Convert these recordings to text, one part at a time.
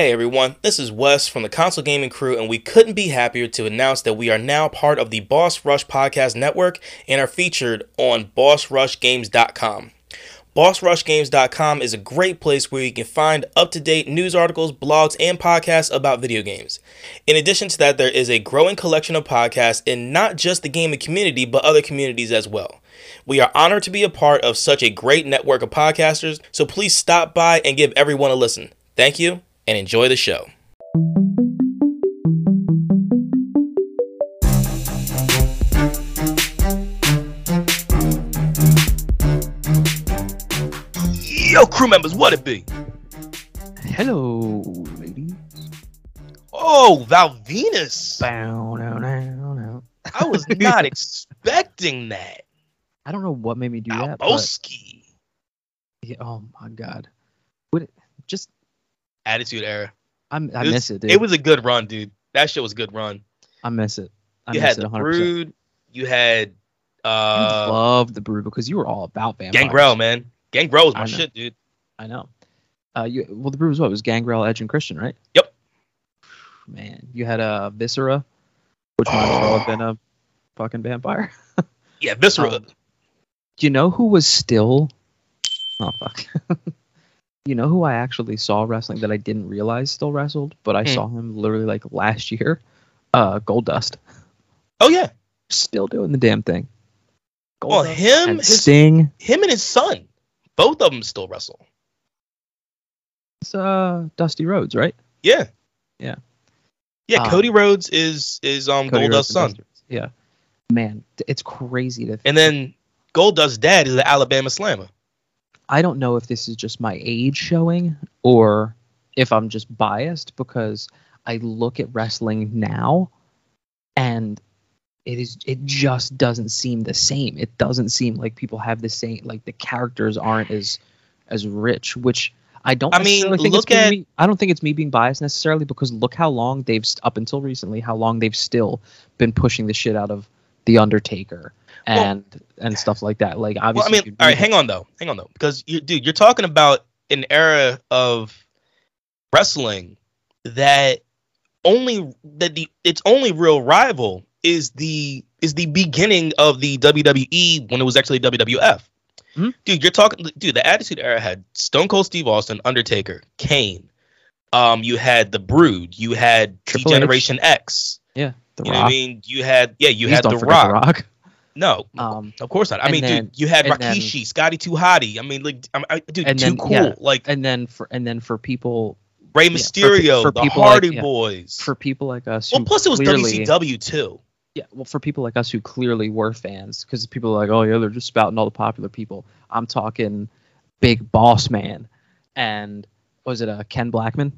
Hey everyone, this is Wes from the Console Gaming Crew, and we couldn't be happier to announce that we are now part of the Boss Rush Podcast Network and are featured on BossRushGames.com. BossRushGames.com is a great place where you can find up to date news articles, blogs, and podcasts about video games. In addition to that, there is a growing collection of podcasts in not just the gaming community, but other communities as well. We are honored to be a part of such a great network of podcasters, so please stop by and give everyone a listen. Thank you and enjoy the show. Yo, crew members, what it be? Hello, ladies. Oh, Val Venis. Bow, now, now, now. I was not expecting that. I don't know what made me do that. but- yeah, oh my god. What? it- Just Attitude era. I'm, I It was- miss it, dude. It was a good run, dude. That shit was a good run. I miss it. I you miss had it the 100%. Brood. You had I uh love the Brood because you were all about vampires. Gangrel, man. Gangrel was my shit, dude. I know. Uh, you well, the Brood was what? It was Gangrel, Edge, and Christian, right? Yep. Man, you had a uh, Viscera, which might as well have been a fucking vampire. Yeah, Viscera. Um, Do you know who was still? Oh fuck. you know who I actually saw wrestling that I didn't realize still wrestled, but I Hmm. saw him literally like last year. Uh, Goldust, oh yeah. still doing the damn thing. Well, Goldust him, and his, Sting, him, and his son, both of them still wrestle. it's, uh, Dusty Rhodes, right? Yeah. Yeah. Yeah, Um, Cody Rhodes is is um Cody Goldust's Rhodes and son, Dusty Yeah, man, it's crazy to. Think. And then Gold Goldust's dad is the Alabama Slammer. I don't know if this is just my age showing or if I'm just biased because I look at wrestling now and it is it just doesn't seem the same. It doesn't seem like people have the same like the characters aren't as as rich, which I don't I mean, look at- me, I don't think it's me being biased necessarily because look how long they've up until recently how long they've still been pushing the shit out of the Undertaker Well- and and stuff like that. Like Well, I mean, all right, hang on though, hang on though, because you, dude, you're talking about an era of wrestling that only that the its only real rival is the is the beginning of the WWE when it was actually WWF. Mhm. Dude, you're talking, dude. The Attitude Era had Stone Cold Steve Austin, Undertaker, Kane. Um, you had the Brood. You had Triple. Generation X. yeah, the You Rock. know what I mean? You had yeah, you Please had the Rock. The Rock. No, Um, of course not. I mean, then- dude, you had and then- Rikishi, Scotty Too Hottie. I mean, like, I'm, I, dude, too then- cool. yeah. Like and then for and then for people Ray for pe- Mysterio, for the people like- Hardy yeah. Boys. for people like us. well, plus it was clearly, WCW too. Yeah, well, for people like us who clearly were fans, because people are like, oh yeah, they're just spouting all the popular people. I'm talking Big Boss Man, and was it uh, Ken Blackman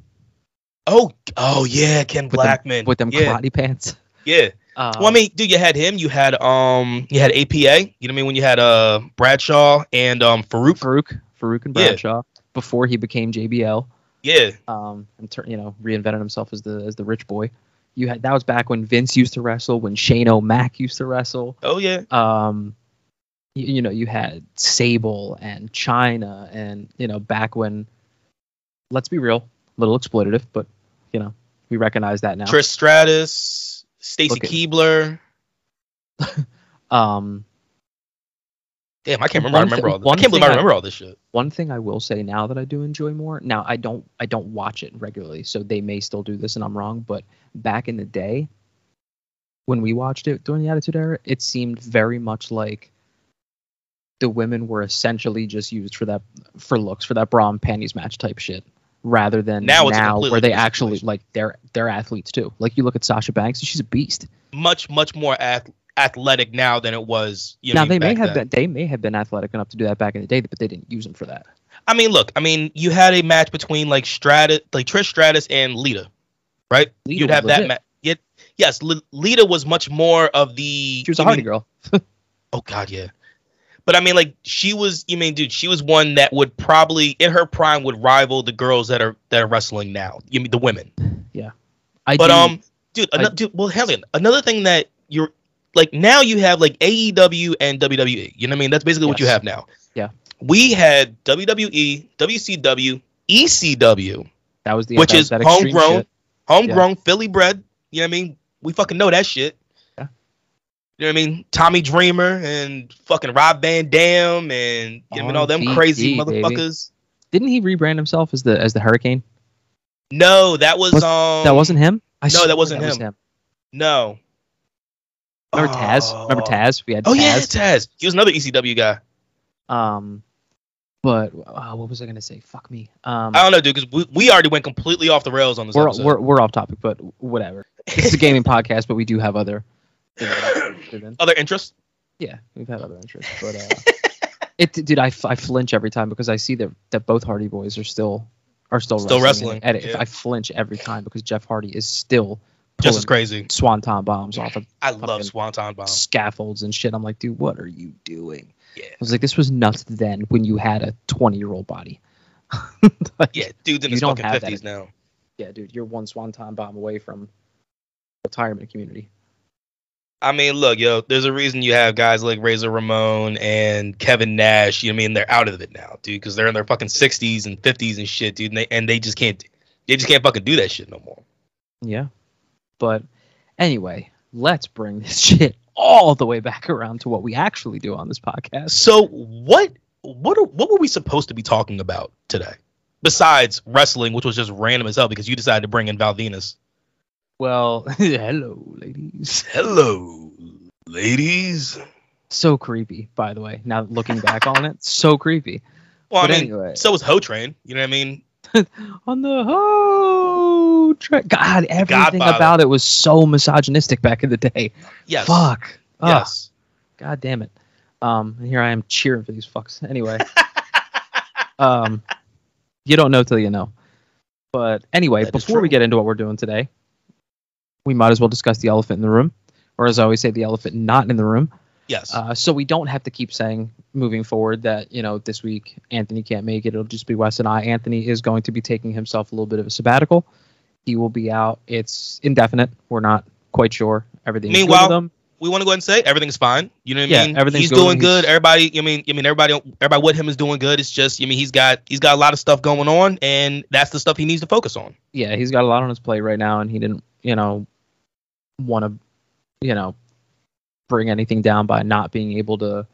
Oh, oh yeah, Ken With them- Blackman with them Yeah, karate pants? yeah. Um, well, I mean, dude, you had him. You had um, you had APA. You know what I mean? When you had uh Bradshaw and um Faarooq. Faarooq, Faarooq and Yeah. Bradshaw before he became JBL, Yeah, um, and tur- you know reinvented himself as the as the rich boy. You had that was back when Vince used to wrestle, when Shane O'Mac used to wrestle. oh yeah. um you, you know you had sable and Chyna and you know back when let's be real a little exploitative but you know we recognize that now Trish Stratus, Stacy Keibler. um Damn, I can't remember. I remember all this. I can't believe I- remember all this shit. one thing i will say now that i do enjoy more now i don't i don't watch it regularly so they may still do this and i'm wrong but back in the day when we watched it during the attitude era it seemed very much like the women were essentially just used for that for looks for that bra and panties match type shit rather than Now now, it's a completely where they actually situation. like they're they're athletes too like you look at sasha banks she's a beast Much, much more ath- athletic now than it was. You know, now they may have then. been they may have been athletic enough to do that back in the day but they didn't use them for that I mean, look. I mean, you had a match between like Stratus, like Trish Stratus and Lita, right? Lita You'd have that match. Yet, yes, L- Lita was much more of the. she was a hardy mean- girl Oh God, yeah. But I mean, like she was. You mean, dude, she was one that would probably in her prime would rival the girls that are that are wrestling now. You mean the women? Yeah, I But do, um, dude, I- ano- dude, well, hell, yeah, another thing that you're like now you have like AEW and WWE. You know what I mean? That's basically what you have now. Yeah. We had WWE, WCW, ECW, That was the which is homegrown, shit. homegrown Philly bred. You know what I mean? We fucking know that shit. You know what I mean? Tommy Dreamer and fucking Rob Van Dam and you know all them crazy baby. motherfuckers. Didn't he rebrand himself as the as the Hurricane? No, that was, um that wasn't him. I no, that wasn't was him. No. Remember Taz? Remember Oh. Taz? We had Oh Taz. yeah, Taz. He was another ECW guy. Um, but uh, what was I gonna say? Fuck me. Um, I don't know, dude, because we, we already went completely off the rails on this we're, episode. we're we're off topic, but whatever. This is a gaming podcast, but we do have other. things that we're interested in. Other interests? Yeah, we've had other interests, but uh, it dude, I, I flinch every time because I see that that both Hardy Boys are still are still Still wrestling, wrestling, it, yeah. I flinch every time because Jeff Hardy is still Just as crazy. swanton bombs off of I love Swanton bombs scaffolds and shit. I'm like, dude, what are you doing? Yeah. I was like, this was nuts then when you had a 20 year old body. Like, Yeah, dude, in his fucking have that fifties now. yeah, dude, you're one swanton bomb away from retirement community. I mean, look, yo, there's a reason you have guys like Razor Ramon and Kevin Nash. You know what I mean? They're out of it now, dude, because they're in their fucking sixties and fifties and shit, dude. And they, and they just can't, they just can't fucking do that shit no more. Yeah. But anyway, let's bring this shit all the way back around to what we actually do on this podcast. So what, what, are, what were we supposed to be talking about today? Besides wrestling, which was just random as hell because you decided to bring in Val Venis. Well, hello, ladies. Hello, ladies. So creepy, by the way. Now looking back on it, so creepy. Well, But I mean, anyway. so was Ho Train. You know what I mean? On the ho track. God, everything Godfather. about it was so misogynistic back in the day. Yes. Fuck. Ugh. Yes. God damn it. Um, and here I am cheering for these fucks. Anyway. um, you don't know till you know. But anyway, That before we get into what we're doing today, we might as well discuss the elephant in the room, or as I always say, the elephant not in the room. Yes. Uh, so we don't have to keep saying moving forward that you know this week Anthony can't make it. It'll just be Wes and I. Anthony is going to be taking himself a little bit of a sabbatical. He will be out. It's indefinite. We're not quite sure. Everything's good Meanwhile, with him. we want to go ahead and say everything's fine. You know what I Yeah, mean? everything's he's good. doing good. Everybody, I mean, I mean, everybody, everybody with him is doing good. It's just, I mean, he's got he's got a lot of stuff going on, and that's the stuff he needs to focus on. yeah, he's got a lot on his plate right now, and he didn't, you know, want to, you know, bring anything down by not being able to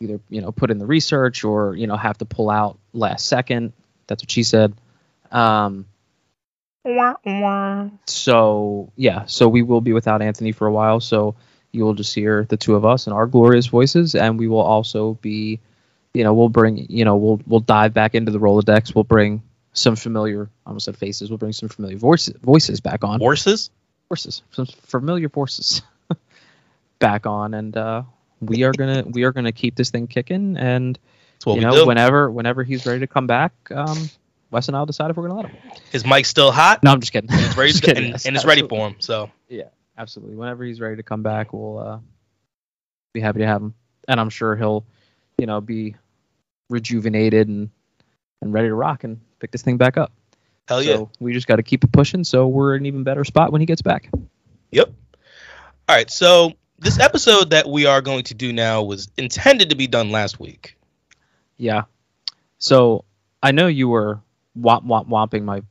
either, you know, put in the research or, you know, have to pull out last second. That's what she said. Um, so yeah, so we will be without Anthony for a while. So you will just hear the two of us and our glorious voices, and we will also be, you know, we'll bring, you know, we'll we'll dive back into the Rolodex. We'll bring some familiar, I almost said faces. We'll bring some familiar voices voices back on. Horses. Forces, some familiar forces back on, and uh, we are gonna we are gonna keep this thing kicking. And you know, do. whenever whenever he's ready to come back, um, Wes and I'll decide if we're gonna let him. His mic's still hot. No, I'm just kidding. It's ready Just kidding, and, yes, and it's ready for him. So yeah, absolutely. Whenever he's ready to come back, we'll uh, be happy to have him, and I'm sure he'll, you know, be rejuvenated and and ready to rock and pick this thing back up. Hell yeah. So we just got to keep it pushing, so we're in an even better spot when he gets back. Yep. All right. So this episode that we are going to do now was intended to be done last week. Yeah. So I know you were womp womp womping my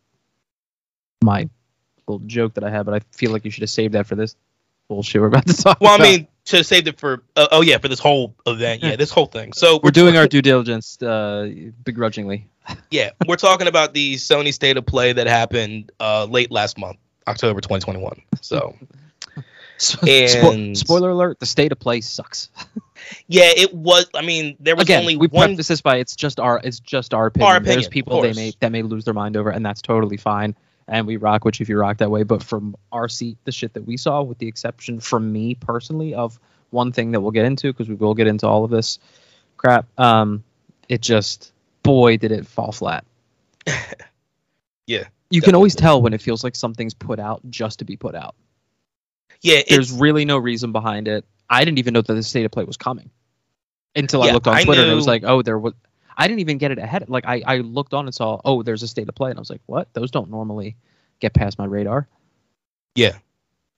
my little joke that I had, but I feel like you should have saved that for this bullshit we're about to talk Well, I mean, should have saved it for. Uh, oh yeah, for this whole event. Yeah, this whole thing. So we're doing our due diligence uh, begrudgingly. Yeah, we're talking about the Sony State of Play that happened uh, late last month, October 2021. So And- spoiler alert: the state of play sucks. yeah, it was. I mean, there was Again, only we one. preface this by it's just our it's just our opinion. Our opinion, There's people they may that may lose their mind over, and that's totally fine. And we rock which if you rock that way. But from our seat, the shit that we saw, with the exception from me personally of one thing that we'll get into because we will get into all of this crap. Um, it just boy did it fall flat. Yeah, You can always tell when it feels like something's put out just to be put out. yeah, There's really no reason behind it. I didn't even know that the state of play was coming until I looked on I Twitter and it was like, oh, there was. I didn't even get it ahead. Like I, I looked on and saw, oh, there's a state of play, and I was like, what? Those don't normally get past my radar. yeah.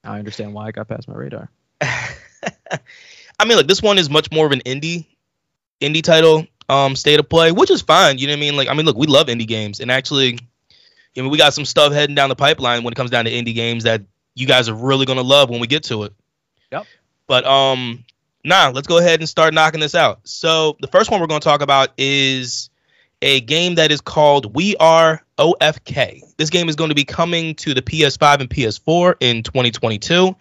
Now I understand why it got past my radar. I mean, look, this one is much more of an indie, indie title, um, state of play, which is fine. You know what I mean? Like, I mean, look, we love indie games, and actually, I mean, we got some stuff heading down the pipeline when it comes down to indie games that you guys are really gonna love when we get to it. Yep. But um, nah, let's go ahead and start knocking this out. So the first one we're gonna talk about is a game that is called We Are OFK. This game is going to be coming to the PS5 and PS4 in 2022,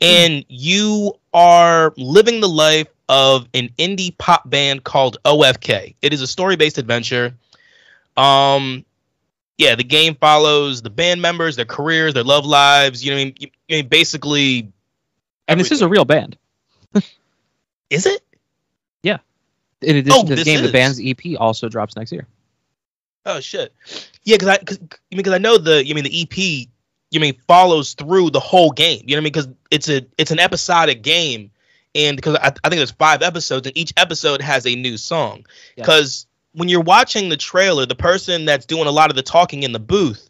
and you are living the life of an indie pop band called OFK. It is a story-based adventure. Um, yeah, the game follows the band members, their careers, their love lives. You know, what I mean, you, I mean, basically, And this is a real band. is it? Yeah. In addition Oh, to the game, the band's EP also drops next year. Oh shit. Yeah, because I cause, I mean, because I know the you mean the EP you mean follows through the whole game. You know what I mean? Because it's a it's an episodic game, and because I, I think there's five episodes, and each episode has a new song. Yeah. Because when you're watching the trailer, the person that's doing a lot of the talking in the booth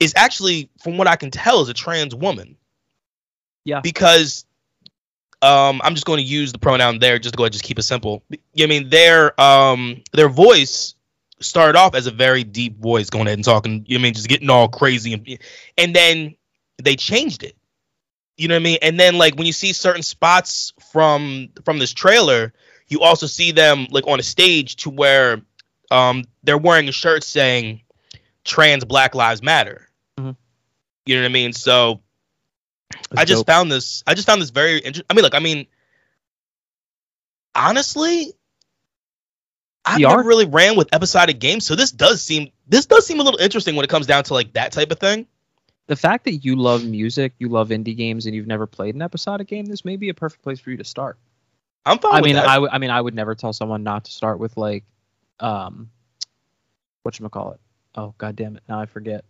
is actually, from what I can tell, is a trans woman. Yeah. Because um, I'm just going to use the pronoun there, just to go ahead, and just keep it simple. You know I mean their um their voice started off as a very deep voice, going ahead and talking. You know what I mean just getting all crazy, and, and then they changed it. You know what I mean? And then like when you see certain spots from from this trailer, you also see them like on a stage to where um they're wearing a shirt saying trans Black Lives Matter. Mhm. You know what I mean? So That's I just dope. found this. I just found this very interesting. I mean, look. I mean, honestly, I've never really ran with episodic games, so this does seem this does seem a little interesting when it comes down to like that type of thing. The fact that you love music, you love indie games, and you've never played an episodic game, this may be a perfect place for you to start. I'm fine. I with mean, that. I would- I mean, I would never tell someone not to start with like, um, what you call it? Oh, god damn it! Now I forget.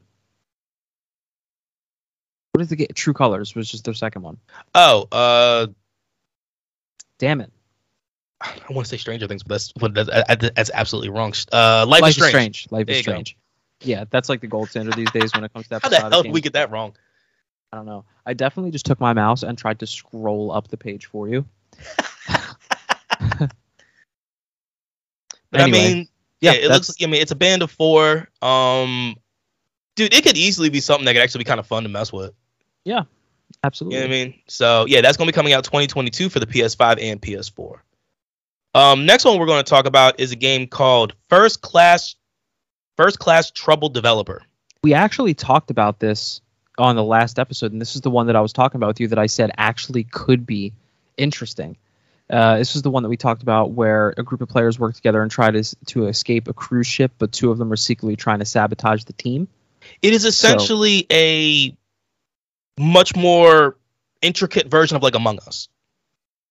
What is the game? True Colors was just their second one. oh, uh, Damn it! I want to say Stranger Things, but that's that's, that's, absolutely wrong. Uh, Life, is Strange. Life There is Strange. go. Yeah, that's like the gold standard these days when it comes to How the hell did we get that wrong? I don't know. I definitely just took my mouse and tried to scroll up the page for you. But Anyway, I mean, yeah, it that's- looks. I mean, it's a band of four. Um, dude, it could easily be something that could actually be kind of fun to mess with. Yeah, absolutely. You know what I mean? So yeah, that's gonna be coming out 2022 for the PS5 and PS4. Um, next one we're going to talk about is a game called First Class, First Class troubled Developer. we actually talked about this on the last episode, and this is the one that I was talking about with you that I said actually could be interesting. Uh, this is the one that we talked about where a group of players work together and try to to escape a cruise ship, but two of them are secretly trying to sabotage the team. It is essentially a much more intricate version of like Among Us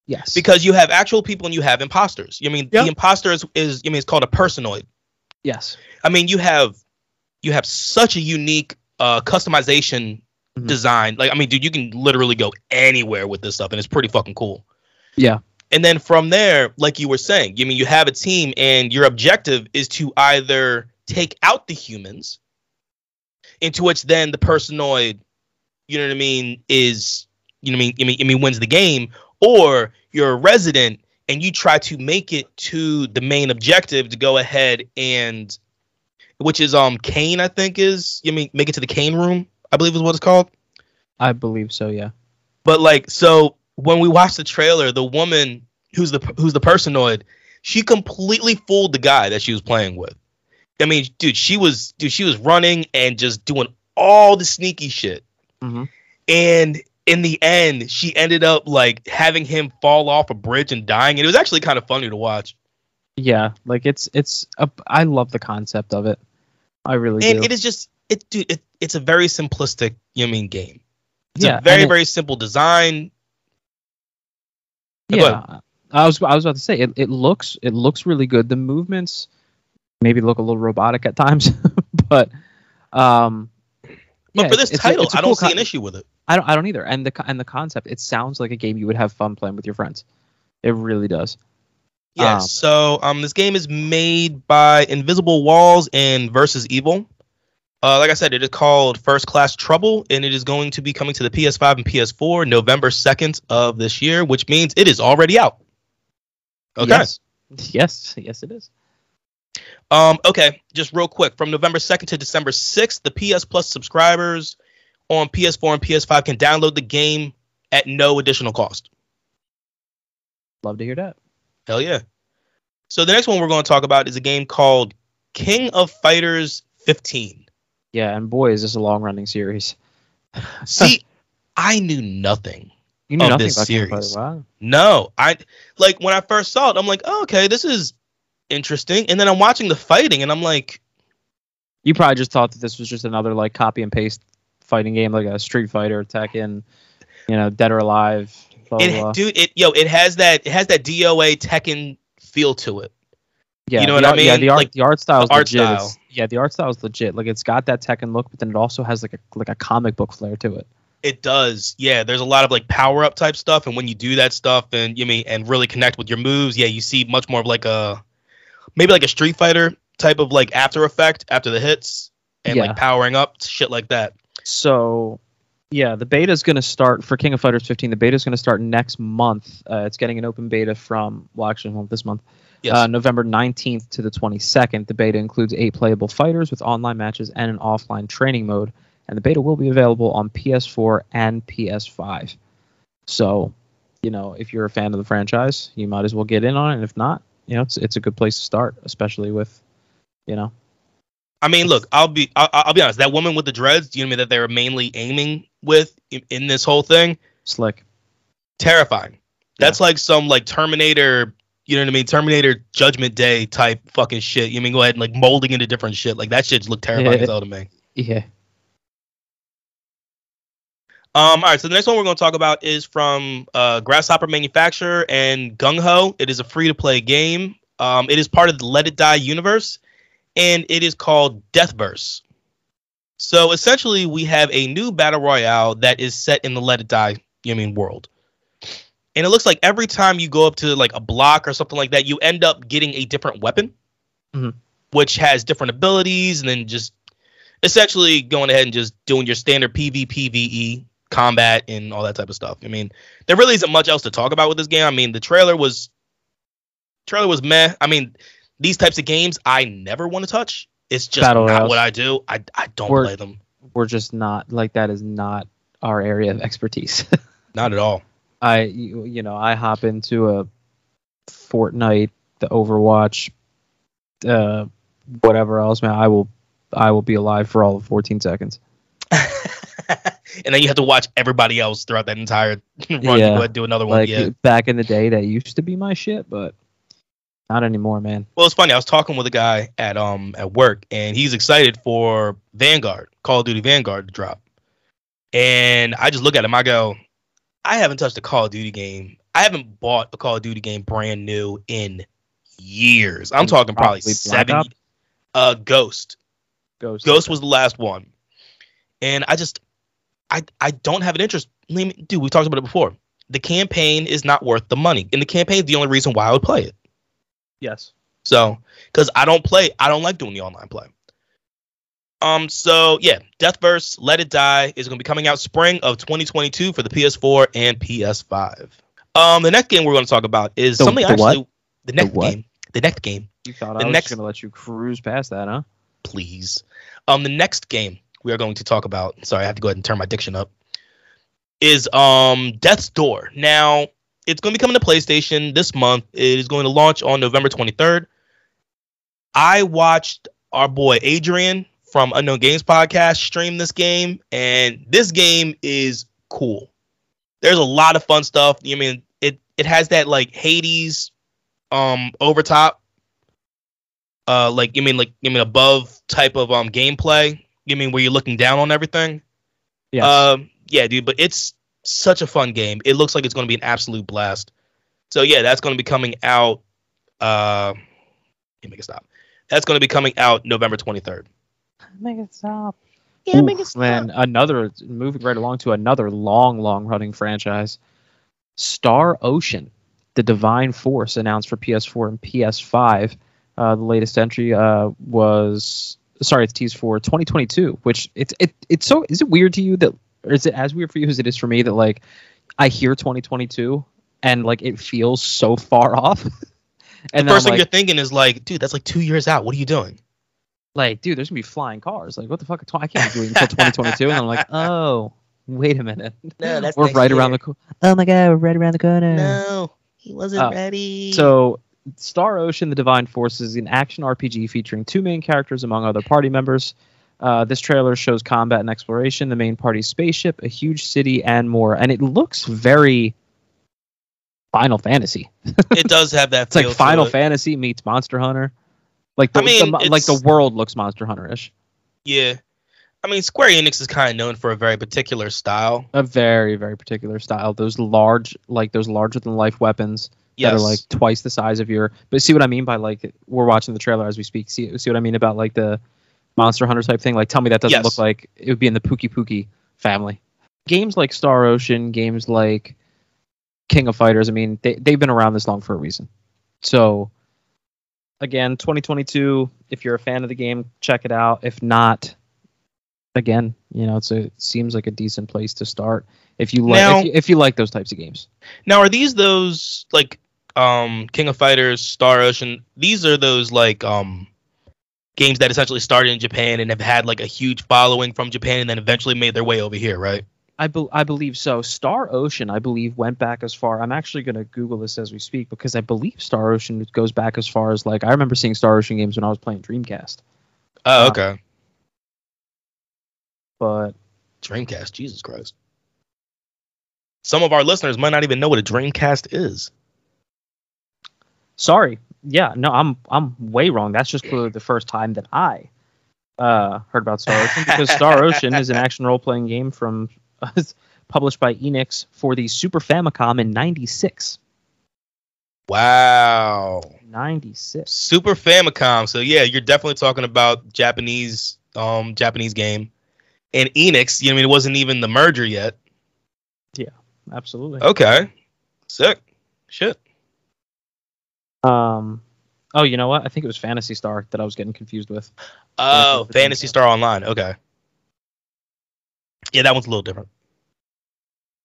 Yes. because you have actual people and you have imposters. I mean, Yep. the imposter is, is I mean, it's called a personoid. Yes. I mean, you have you have such a unique uh, customization Mhm. design. Like, I mean, dude, you can literally go anywhere with this stuff, and it's pretty fucking cool. Yeah. And then from there, like you were saying, you mean you have a team, and your objective is to either take out the humans, into which then the personoid, you know what I mean, is you know what I mean, I mean, I mean wins the game, or you're a resident and you try to make it to the main objective to go ahead and which is um Kane, I think is you mean make it to the Kane room, I believe is what it's called. I believe so. Yeah. But like so when we watched the trailer, the woman who's the who's the personoid, she completely fooled the guy that she was playing with. I mean, dude, she was dude, she was running and just doing all the sneaky shit. hmm And in the end, she ended up like having him fall off a bridge and dying. And it was actually kind of funny to watch. Yeah. Like it's it's a, I love the concept of it. I really And do. it is just it dude, it, it's a very simplistic, you know I mean, game. It's yeah. a very, it- very simple design. Yeah i was i was about to say it, it looks it looks really good the movements maybe look a little robotic at times but um But yeah, for this it's- it's a- title, a I don't cool see an issue with it. i don't i don't either and the and the concept it sounds like a game you would have fun playing with your friends it really does Yeah. Um, so um, this game is made by Invisible Walls and Versus Evil. Uh, like I said, it is called First Class Trouble, and it is going to be coming to the PS5 and PS4 November second of this year, which means it is already out. Okay. yes yes yes it is Um, okay, just real quick. From November 2nd to December 6th, the PS Plus subscribers on PS4 and PS5 can download the game at no additional cost. Love to hear that. Hell yeah. So the next one we're going to talk about is a game called King of Fighters 15. Yeah, and boy, is this a long running series. See, I knew nothing. You knew Of nothing this about King of series. Wow. No, I like when I first saw it, I'm like, oh, okay, this is interesting. And then I'm watching the fighting, and I'm like, You probably just thought that this was just another like copy and paste fighting game, like a Street Fighter, Tekken, you know, Dead or Alive. Blah, it, blah. dude, it yo, it has that it has that DOA Tekken feel to it. Yeah, you know what I art- Yeah, mean? the art, Like, the art style is art legit. It's- style. yeah, the art style is legit. Like it's got that Tekken look, but then it also has like a like a comic book flair to it. It does, yeah. There's a lot of like power up type stuff, and when you do that stuff and you mean and really connect with your moves, yeah, you see much more of like a maybe like a Street Fighter type of like after effect after the hits and Yeah. like powering up shit like that. So, yeah, the beta is going to start for King of Fighters 15. The beta is going to start next month. Uh, it's getting an open beta from well, actually, well, this month, Yes. uh, November 19th to the 22nd. The beta includes eight playable fighters with online matches and an offline training mode, and the beta will be available on PS4 and PS5. So, you know, if you're a fan of the franchise, you might as well get in on it. And if not, you know, it's it's a good place to start, especially with, you know, I mean, look, I'll be I'll, I'll be honest. That woman with the dreads, you know what I mean, that they were mainly aiming with in, in this whole thing, slick. terrifying. That's like some like Terminator, you know what I mean, Terminator Judgment Day type fucking shit. You mean go ahead and like molding into different shit. Like that shit looked terrifying Yeah. as hell to me. Yeah. Um, all right, so the next one we're going to talk about is from uh, Grasshopper Manufacturer and Gung Ho. It is a free to play game. Um, it is part of the Let It Die universe, and it is called Deathverse. So essentially, we have a new battle royale that is set in the Let It Die, you mean world. And it looks like every time you go up to like a block or something like that, you end up getting a different weapon, Mhm. which has different abilities, and then just essentially going ahead and just doing your standard PvPvE combat and all that type of stuff. I mean, there really isn't much else to talk about with this game. I mean, the trailer was trailer was meh. I mean, these types of games I never want to touch. It's just Battle not what I do. I I don't We're- play them. We're just not like that is not our area of expertise. Not at all. I you, you know I hop into a Fortnite, the Overwatch, uh, whatever else, man. I will I will be alive for all of 14 seconds. and then you have to watch everybody else throughout that entire run. Yeah. to Go ahead and do another one. Like yeah. back in the day, that used to be my shit, but not anymore, man. Well, it's funny. I was talking with a guy at um at work, and he's excited for Vanguard, Call of Duty Vanguard to drop. And I just look at him. I go, I haven't touched a Call of Duty game. I haven't bought a Call of Duty game brand new in years. I'm And talking probably, probably seven. Uh, Ghost. Ghost. Ghost was the last one, and I just, I, I don't have an interest. Dude, we talked about it before. The campaign is not worth the money, and the campaign is the only reason why I would play it. yes. So, because I don't play, I don't like doing the online play. Um. So yeah, Deathverse, Let It Die is going to be coming out spring of 2022 for the PS4 and PS5. Um. The next game we're going to talk about is The- something the what? actually. The next what? game. The next game, You thought The I was next- just gonna let you cruise past that, huh? please. Um. The next game we are going to talk about. Sorry, I have to go ahead and turn my diction up. Is um Death's Door. Now it's going to be coming to PlayStation this month. It is going to launch on November 23rd. I watched our boy Adrian from Unknown Games podcast stream this game, and this game is cool. There's a lot of fun stuff. I mean, it it has that like Hades, um, over top, uh, like you mean like you mean above type of um gameplay. You mean where you're looking down on everything. Yeah. Um, yeah, dude, but it's such a fun game. It looks like it's going to be an absolute blast. So yeah, that's going to be coming out. Uh, let me make it stop. That's going to be coming out November 23rd. make it stop. Yeah, Oof, make it stop. man, another moving right along to another long, long running franchise. Star Ocean, the Divine Force, announced for PS4 and PS5. Uh, the latest entry uh, was sorry, it's teased for 2022. Which it's it it's so is it weird to you that or is it as weird for you as it is for me that like I hear 2022 and like it feels so far off. And the first thing like, you're thinking is like, dude, that's like two years out. What are you doing? like, dude, there's gonna be flying cars. Like, what the fuck? I can't do it until 2022. And I'm like, oh, wait a minute. No, that's we're right around the corner. Oh my god, we're right around the corner. No, he wasn't Oh. ready. So, Star Ocean: The Divine Force is an action RPG featuring two main characters among other party members. Uh, this trailer shows combat and exploration, the main party's spaceship, a huge city, and more. And it looks very Final Fantasy. it does have that. It's like Final it. Fantasy meets Monster Hunter. Like the, I mean, the- like the world looks Monster Hunter-ish. Yeah, I mean, Square Enix is kind of known for a very particular style. A very very particular style. Those large, like those larger than life weapons Yes. that are like twice the size of your. But see what I mean by like we're watching the trailer as we speak. See see what I mean about like the Monster Hunter type thing. Like tell me that doesn't Yes. look like it would be in the Pookie Pookie family. Games like Star Ocean, games like King of Fighters. I mean, they they've been around this long for a reason. So again, 2022. If you're a fan of the game, check it out. If not, again, you know, it's a it seems like a decent place to start. If you like, if, if you like those types of games. Now, are these those like um King of Fighters, Star Ocean? These are those like um games that essentially started in Japan and have had like a huge following from Japan and then eventually made their way over here, right? I, be- I believe so. Star Ocean, I believe, went back as far. I'm actually going to Google this as we speak because I believe Star Ocean goes back as far as like I remember seeing Star Ocean games when I was playing Dreamcast. Oh, Uh, okay. But Dreamcast, Jesus Christ. Some of our listeners might not even know what a Dreamcast is. Sorry, yeah, no, I'm I'm way wrong. That's just clearly the first time that I uh, heard about Star Ocean because Star Ocean is an action role playing game from published by Enix for the Super Famicom in '96. Wow. '96. Super Famicom. So yeah, you're definitely talking about Japanese um Japanese game. And Enix, you know, I mean, it wasn't even the merger yet. Yeah, absolutely. Okay. Sick. Shit. Um. Oh, you know what? I think it was Phantasy Star that I was getting confused with. Oh, for Phantasy Star Online. Okay. Yeah, that one's a little different.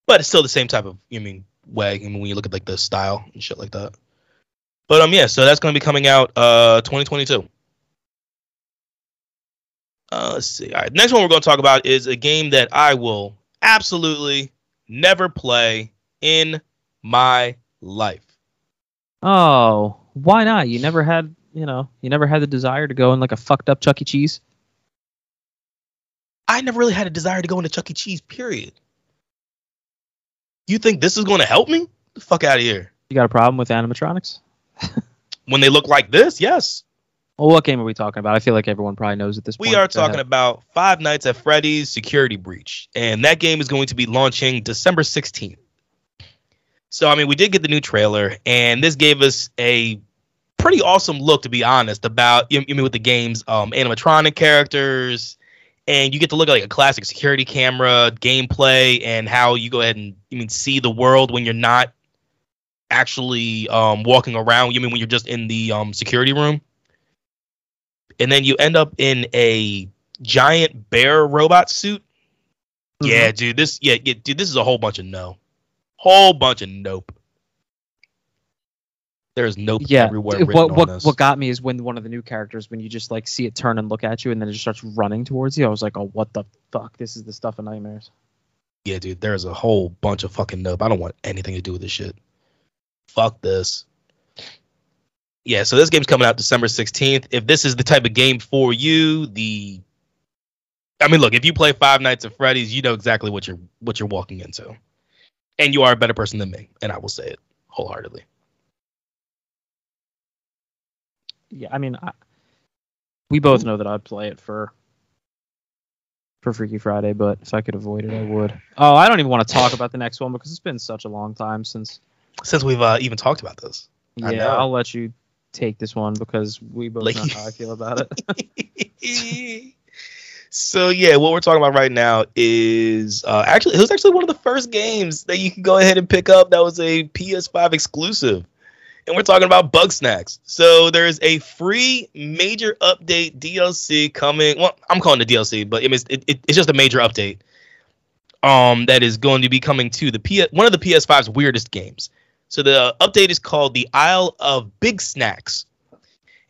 But it's still the same type of, you mean, way. I mean, when you look at like the style and shit like that. But um, yeah. So that's going to be coming out uh 2022. Uh, let's see. All right, next one we're going to talk about is a game that I will absolutely never play in my life. Oh, why not? You never had, you know, you never had the desire to go in like a fucked up Chuck E. Cheese. I never really had a desire to go into Chuck E. Cheese. Period. You think this is going to help me? the fuck out of here. You got a problem with animatronics? When they look like this, yes. Well, what game are we talking about? I feel like everyone probably knows at this point. We are uh, talking ahead. about Five Nights at Freddy's Security Breach, and that game is going to be launching December 16th. So, I mean, we did get the new trailer, and this gave us a pretty awesome look, to be honest, about you you mean with the game's um, animatronic characters, and you get to look at like a classic security camera gameplay, and how you go ahead and you mean see the world when you're not actually um, walking around. You mean when you're just in the um, security room, and then you end up in a giant bear robot suit. Yeah, dude, this yeah, yeah, dude, this is a whole bunch of no, whole bunch of nope. There's nope Yeah. everywhere. What on what this. what got me is when one of the new characters, when you just like see it turn and look at you, and then it just starts running towards you. I was like, oh, what the fuck? This is the stuff of nightmares. Yeah, dude, there's a whole bunch of fucking nope. I don't want anything to do with this shit. Fuck this. Yeah, so this game's coming out December 16th. If this is the type of game for you, the I mean, look, if you play Five Nights at Freddy's, you know exactly what you're what you're walking into. And you are a better person than me, and I will say it wholeheartedly. Yeah, I mean, I, we both know that I'd play it for for Freaky Friday, but if I could avoid it, I would. Oh, I don't even want to talk about the next one because it's been such a long time since. Since we've uh, even talked about this. Yeah. I'll let you take this one because we both Like- know how I feel about it. so yeah, what we're talking about right now is uh, actually it was actually one of the first games that you could go ahead and pick up that was a PS5 exclusive. And we're talking about Bugsnax. So there's a free major update DLC coming. Well, I'm calling it DLC, but it is, it, it- it's just a major update. Um, that is going to be coming to the P- one of the PS5's weirdest games. So the update is called the Isle of Bigsnax.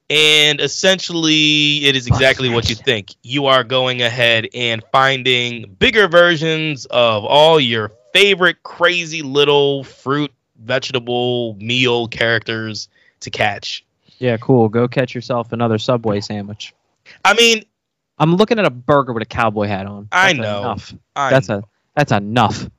And essentially, it is exactly what you think. You are going ahead and finding bigger versions of all your favorite crazy little fruit, vegetable, meal characters to catch. Yeah, cool. Go catch yourself another Subway sandwich. I mean, I'm looking at a burger with a cowboy hat on. I know. Enough. I That's a that's enough.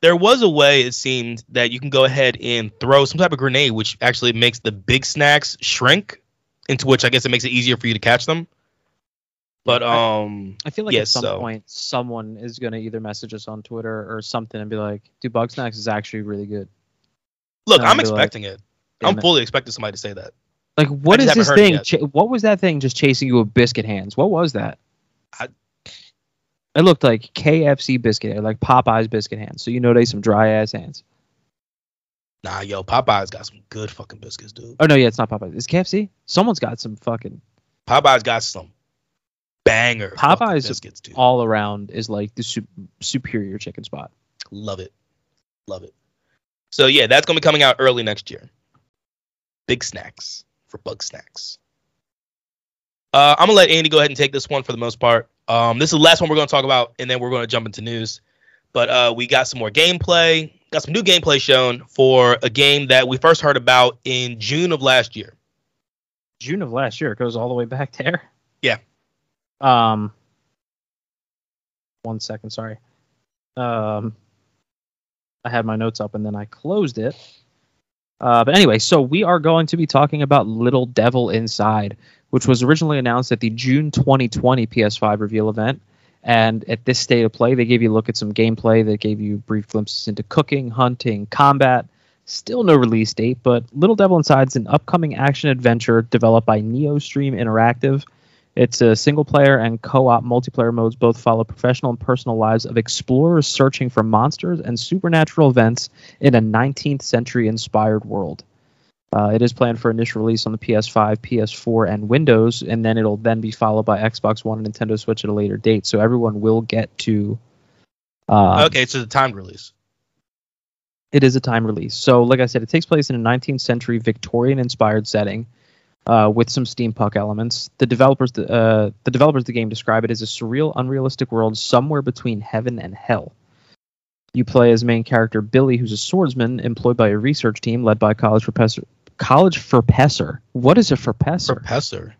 there was a way it seemed that you can go ahead and throw some type of grenade which actually makes the big snacks shrink into which i guess it makes it easier for you to catch them but um I feel like Yes, at some so- point someone is gonna either message us on Twitter or something and be like, "Dude, Bugsnax is actually really good." look i'm be like, expecting it i'm it. fully expecting somebody to say that Like, what is this thing? Ch- what was that thing just chasing you with biscuit hands? What was that? I- It looked like KFC biscuit, like Popeyes biscuit hands. So you know they some dry ass hands. Nah yo popeye's got some good fucking biscuits dude. Oh no, yeah, it's not Popeyes. It's KFC. Someone's got some fucking popeye's got some banger Popeyes- biscuits dude. all around is like the su- superior chicken spot. love it. Love it. So yeah that's gonna be coming out early next year. Big snacks for Bugsnax. Uh, i'm gonna let andy go ahead and take this one for the most part. Um, this is the last one we're gonna talk about and then we're gonna jump into news. But uh, we got some more gameplay got some new gameplay shown for a game that we first heard about in june of last year June of last year. It goes all the way back there. Yeah. Um. One second, sorry. Um. I had my notes up and then I closed it. Uh, but anyway, so we are going to be talking about Little Devil Inside, which was originally announced at the June 2020 PS5 reveal event. And at this state of play, they gave you a look at some gameplay. They gave you brief glimpses into cooking, hunting, combat. Still no release date, but Little Devil Inside is an upcoming action adventure developed by NeoStream Interactive. It's a single player and co op multiplayer modes both follow professional and personal lives of explorers searching for monsters and supernatural events in a 19th century inspired world. Uh, it is planned for initial release on the PS5, PS4, and Windows, and then it'll then be followed by Xbox One and Nintendo Switch at a later date. So everyone will get to. Uh, okay so the timed release it is a time release. So, like I said, it takes place in a 19th century Victorian inspired setting uh, with some steampunk elements. The developers, uh, the developers of the game describe it as a surreal, unrealistic world somewhere between heaven and hell. You play as main character Billy, who's a swordsman employed by a research team led by college professor. College professor. What is a for Pesser? professor?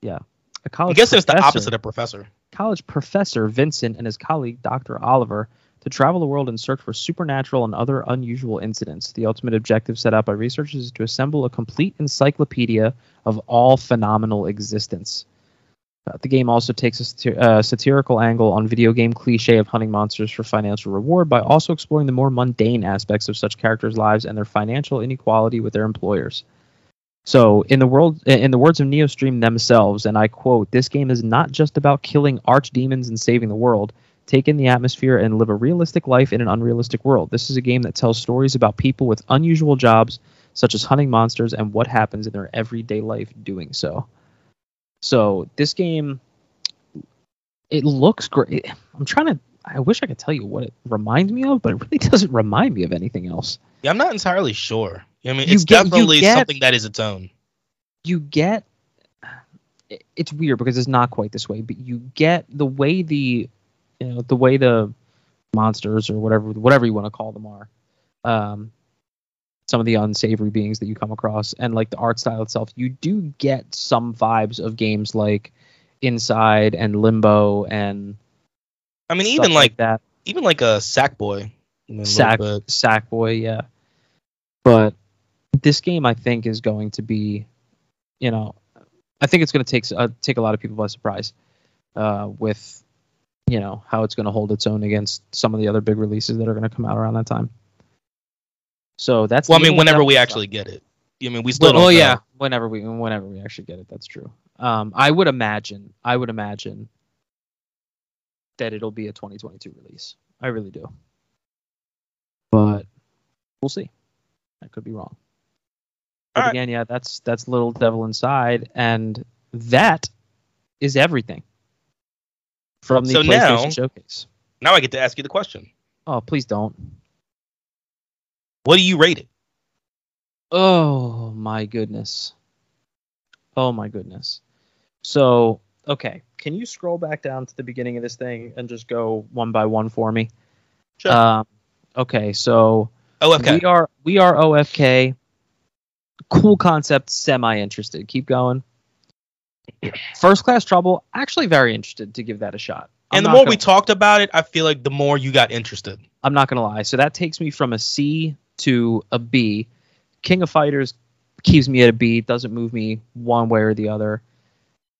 Yeah. a i college I guess it's the professor opposite of professor college professor Vincent and his colleague Dr. Oliver to travel the world and search for supernatural and other unusual incidents. The ultimate objective set out by researchers is to assemble a complete encyclopedia of all phenomenal existence. Uh, the game also takes a satir- uh, satirical angle on video game cliche of hunting monsters for financial reward by also exploring the more mundane aspects of such characters' lives and their financial inequality with their employers. So, in the world, in the words of NeoStream themselves, and I quote, "This game is not just about killing archdemons and saving the world. Take in the atmosphere and live a realistic life in an unrealistic world. This is a game that tells stories about people with unusual jobs, such as hunting monsters, and what happens in their everyday life doing so." So, this game, it looks great. I'm trying to. I wish I could tell you what it reminds me of, but it really doesn't remind me of anything else. Yeah, I'm not entirely sure. I mean, You it's get- definitely get- something that is its own. you get it's weird because it's not quite this way but you get the way the you know the way the monsters or whatever whatever you want to call them are um some of the unsavory beings that you come across and like the art style itself you do get some vibes of games like inside and limbo and I mean, even like that even like a Sackboy. I mean, a little Sack bit. Sackboy, yeah. But this game, I think, is going to be, you know, I think it's going to take uh, take a lot of people by surprise, uh, with, you know, how it's going to hold its own against some of the other big releases that are going to come out around that time. So that's. Well, I mean, whenever we Inside. actually get it. I mean, we still Well, don't. oh know. yeah, whenever we whenever we actually get it, that's true. Um, I would imagine, I would imagine that it'll be a 2022 release. I really do. But we'll see. I could be wrong. But Alright. again, yeah, that's that's Little Devil Inside, and that is everything from the So PlayStation now- Showcase. Now I get to ask you the question. Oh, please don't. What do you rate it? Oh my goodness. Oh my goodness. So, okay, can you scroll back down to the beginning of this thing and just go one by one for me? Sure. Um, okay, so OFK. we are we are OFK. Cool concept, semi interested. Keep going. First class trouble, actually very interested to give that a shot. I'm and the more gonna- we talked about it, I feel like the more you got interested. I'm not gonna lie. So that takes me from a C to a B. King of Fighters keeps me at a B. Doesn't move me one way or the other.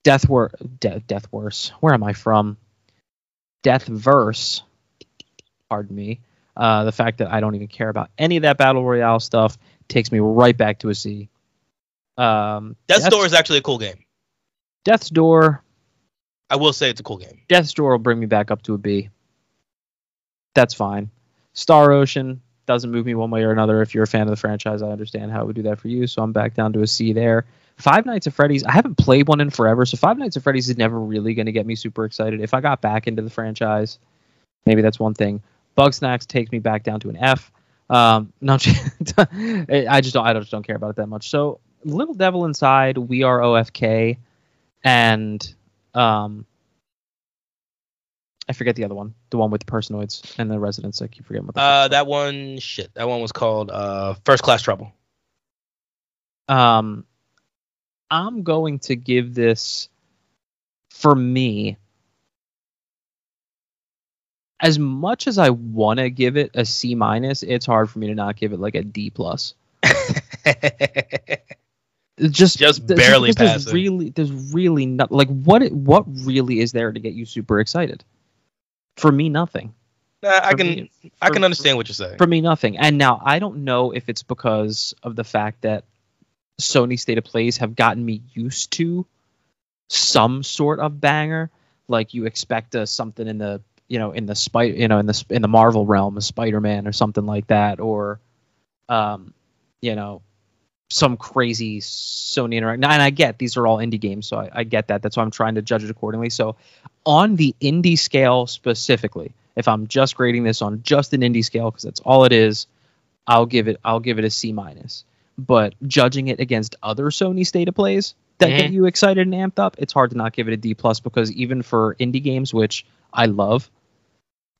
Death wor De- Death worse. Where am I from? Deathverse. Pardon me. Uh, the fact that I don't even care about any of that battle royale stuff takes me right back to a C. Um, Death's Door is actually a cool game. Death's Door. I will say it's a cool game. Death's Door will bring me back up to a B. That's fine. Star Ocean doesn't move me one way or another. If you're a fan of the franchise, I understand how it would do that for you. So I'm back down to a C there. Five Nights at Freddy's. I haven't played one in forever, so Five Nights at Freddy's is never really going to get me super excited. If I got back into the franchise, maybe that's one thing. Bugsnax takes me back down to an F. Um, no, I just don't. I just don't care about it that much. So Little Devil Inside, We Are OFK, and um, I forget the other one, the one with the personoids and the residents. I keep forgetting what the Uh, that one, shit. That one was called uh, First Class Trouble. Um, I'm going to give this, for me, as much as I want to give it a C minus, it's hard for me to not give it like a D plus. Just, Just there's- barely passing. There's really, there's really not like what, it- what really is there to get you super excited? For me, nothing. Nah, I can me- I can understand what you're saying. for me nothing and now i don't know if it's because of the fact that sony state of plays have gotten me used to some sort of banger like you expect a, something in the you know in the spider you know in the in the marvel realm a spider-man or something like that or um you know some crazy sony interact and i get these are all indie games so I, I get that. That's why i'm trying to judge it accordingly. So on the indie scale specifically if i'm just grading this on just an indie scale because that's all it is i'll give it i'll give it a c minus. But judging it against other sony state of plays that get Mhm. you excited and amped up it's hard to not give it a d plus because even for indie games which i love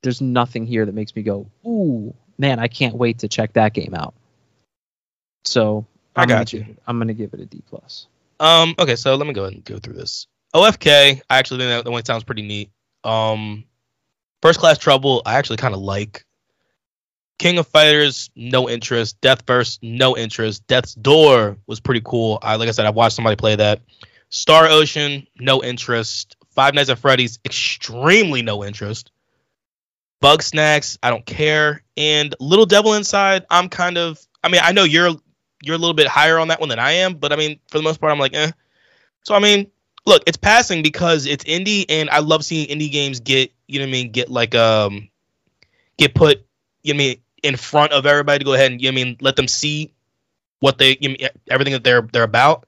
there's nothing here that makes me go ooh man i can't wait to check that game out. So I'm got you. it- i'm gonna give it a d plus Um, okay, so let me go ahead and go through this. OFK, I actually think that the one sounds pretty neat. Um, First Class Trouble, I actually kind of like. King of Fighters, no interest. Death Burst, no interest. Death's Door was pretty cool. I like I said, I watched somebody play that. Star Ocean, no interest. Five Nights at Freddy's, extremely no interest. Bugsnax, I don't care. And Little Devil Inside, I'm kind of. I mean, I know you're you're a little bit higher on that one than I am, but I mean, for the most part, I'm like, eh. So I mean, look, it's passing because it's indie, and I love seeing indie games get, you know what I mean, get like um, get put, you know what I mean, in front of everybody to go ahead and you know what I mean, let them see what they, you know, I mean, everything that they're they're about.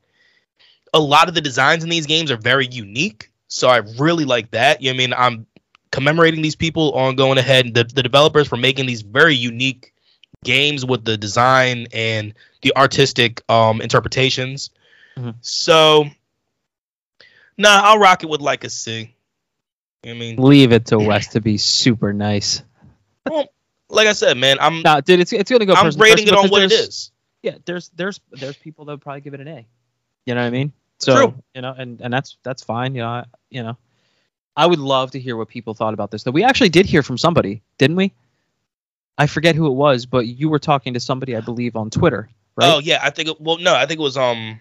A lot of the designs in these games are very unique, so I really like that. You know I mean, I'm commemorating these people on going ahead, the the developers for making these very unique games with the design and the artistic um interpretations. Mhm. So nah, I'll rock it with like a C. You know what I mean, leave it to wes to be super nice Well, like I said, man, I'm no dude it's, it's gonna go I'm person rating person it on what it is. yeah there's there's there's people that would probably give it an a you know what i mean so True. you know and and that's that's fine you know I, you know i would love to hear what people thought about this though we actually did hear from somebody didn't we i forget who it was but you were talking to somebody i believe on twitter right Oh yeah, I think. It, well, no, I think it was um.